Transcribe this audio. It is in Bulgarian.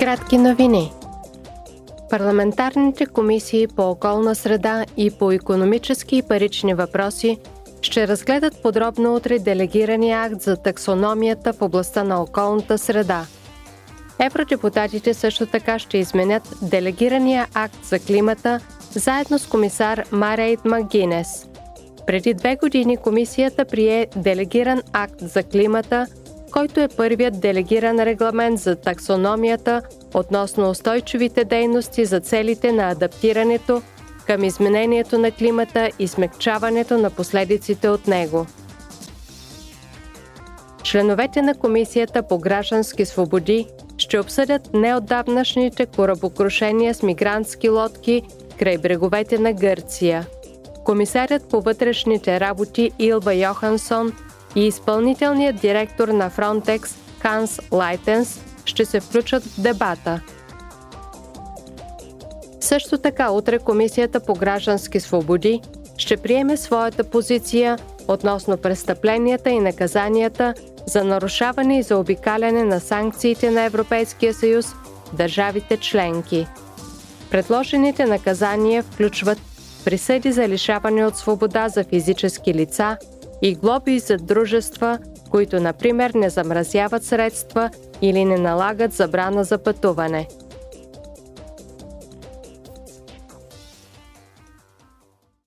Кратки новини. Парламентарните комисии по околна среда и по економически и парични въпроси ще разгледат подробно утре делегирания акт за таксономията в областта на околната среда. Евродепутатите също така ще изменят делегирания акт за климата заедно с комисар Марейд Магинес. Преди две години комисията прие делегиран акт за климата – който е първият делегиран регламент за таксономията относно устойчивите дейности за целите на адаптирането към изменението на климата и смягчаването на последиците от него. Членовете на Комисията по граждански свободи ще обсъдят неотдавнашните корабокрушения с мигрантски лодки край бреговете на Гърция. Комисарят по вътрешните работи Илва Йохансон – и изпълнителният директор на Frontex Ханс Лайтенс ще се включат в дебата. Също така утре Комисията по граждански свободи ще приеме своята позиция относно престъпленията и наказанията за нарушаване и за обикаляне на санкциите на Европейския съюз в държавите членки. Предложените наказания включват присъди за лишаване от свобода за физически лица – и глоби за дружества, които, например, не замразяват средства или не налагат забрана за пътуване –